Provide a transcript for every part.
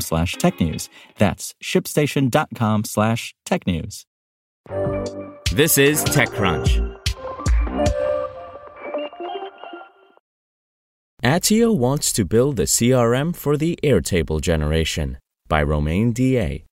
slash technews. That's shipstation.com slash technews. This is TechCrunch. Attio wants to build a CRM for the Airtable generation by Romain Dillet.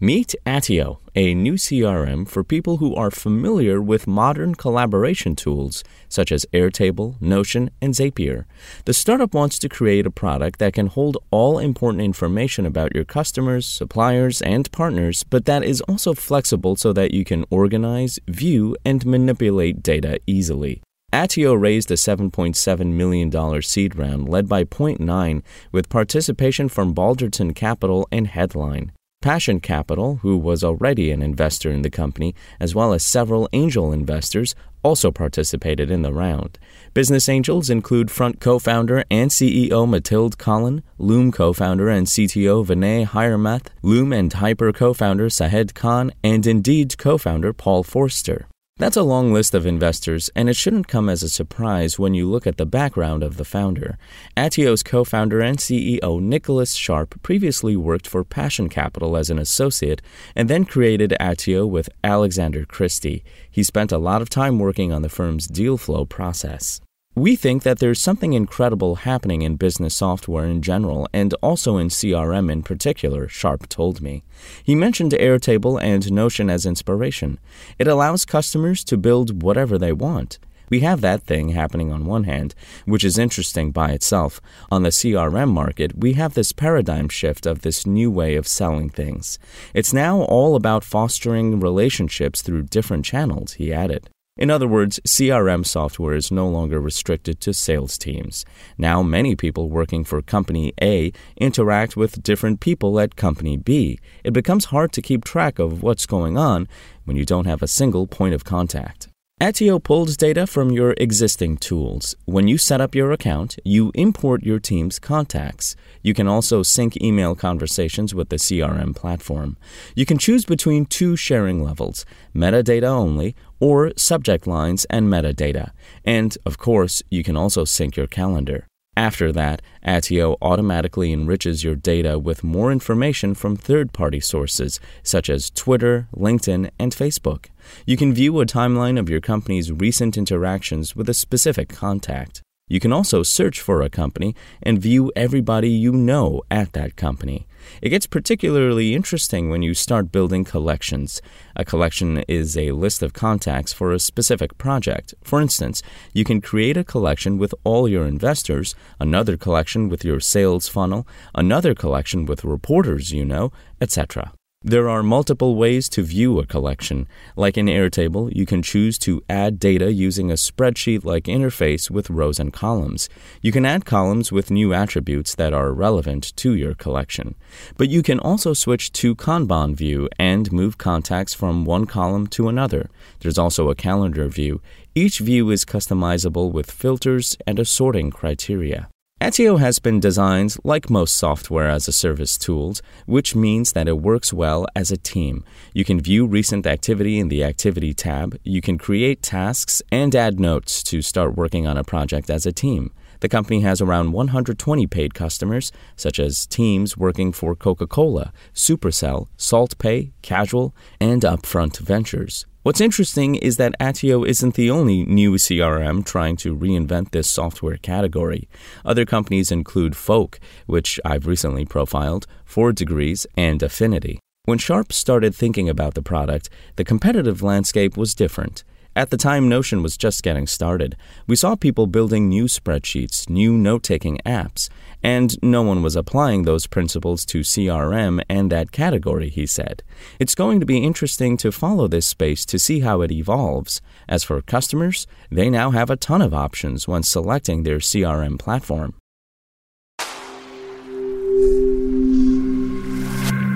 Meet Attio, a new CRM for people who are familiar with modern collaboration tools such as Airtable, Notion, and Zapier. The startup wants to create a product that can hold all important information about your customers, suppliers, and partners, but that is also flexible so that you can organize, view, and manipulate data easily. Attio raised a $7.7 million seed round led by Point9 with participation from Balderton Capital and Headline. Passion Capital, who was already an investor in the company, as well as several angel investors, also participated in the round. Business angels include Front co founder and CEO Mathilde Collin, Loom co founder and CTO Vinay Hiremath, Loom and Hyper co founder Shahed Khan, and Indeed co founder Paul Forster. That's a long list of investors, and it shouldn't come as a surprise when you look at the background of the founder. Attio's co founder and CEO Nicholas Sharp previously worked for Passion Capital as an associate and then created Attio with Alexander Christie. He spent a lot of time working on the firm's deal flow process. We think that there's something incredible happening in business software in general and also in CRM in particular, Sharp told me. He mentioned Airtable and Notion as inspiration. It allows customers to build whatever they want. We have that thing happening on one hand, which is interesting by itself. On the CRM market, we have this paradigm shift of this new way of selling things. It's now all about fostering relationships through different channels, he added. In other words, CRM software is no longer restricted to sales teams. Now, many people working for Company A interact with different people at Company B. It becomes hard to keep track of what's going on when you don't have a single point of contact. Attio pulls data from your existing tools. When you set up your account, you import your team's contacts. You can also sync email conversations with the CRM platform. You can choose between two sharing levels metadata only or subject lines and metadata. And, of course, you can also sync your calendar. After that, Attio automatically enriches your data with more information from third party sources such as Twitter, LinkedIn, and Facebook. You can view a timeline of your company's recent interactions with a specific contact. You can also search for a company and view everybody you know at that company. It gets particularly interesting when you start building collections. A collection is a list of contacts for a specific project. For instance, you can create a collection with all your investors, another collection with your sales funnel, another collection with reporters you know, etc. There are multiple ways to view a collection. Like in Airtable, you can choose to add data using a spreadsheet like interface with rows and columns. You can add columns with new attributes that are relevant to your collection. But you can also switch to Kanban view and move contacts from one column to another. There's also a calendar view. Each view is customizable with filters and a sorting criteria. Attio has been designed like most software as a service tools, which means that it works well as a team. You can view recent activity in the Activity tab, you can create tasks, and add notes to start working on a project as a team. The company has around 120 paid customers, such as teams working for Coca Cola, Supercell, SaltPay, Casual, and Upfront Ventures. What's interesting is that Attio isn't the only new CRM trying to reinvent this software category. Other companies include Folk, which I've recently profiled, 4 Degrees, and Affinity. When Sharp started thinking about the product, the competitive landscape was different. At the time Notion was just getting started, we saw people building new spreadsheets, new note taking apps, and no one was applying those principles to CRM and that category, he said. It's going to be interesting to follow this space to see how it evolves. As for customers, they now have a ton of options when selecting their CRM platform.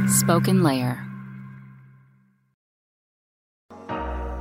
SpokenLayer.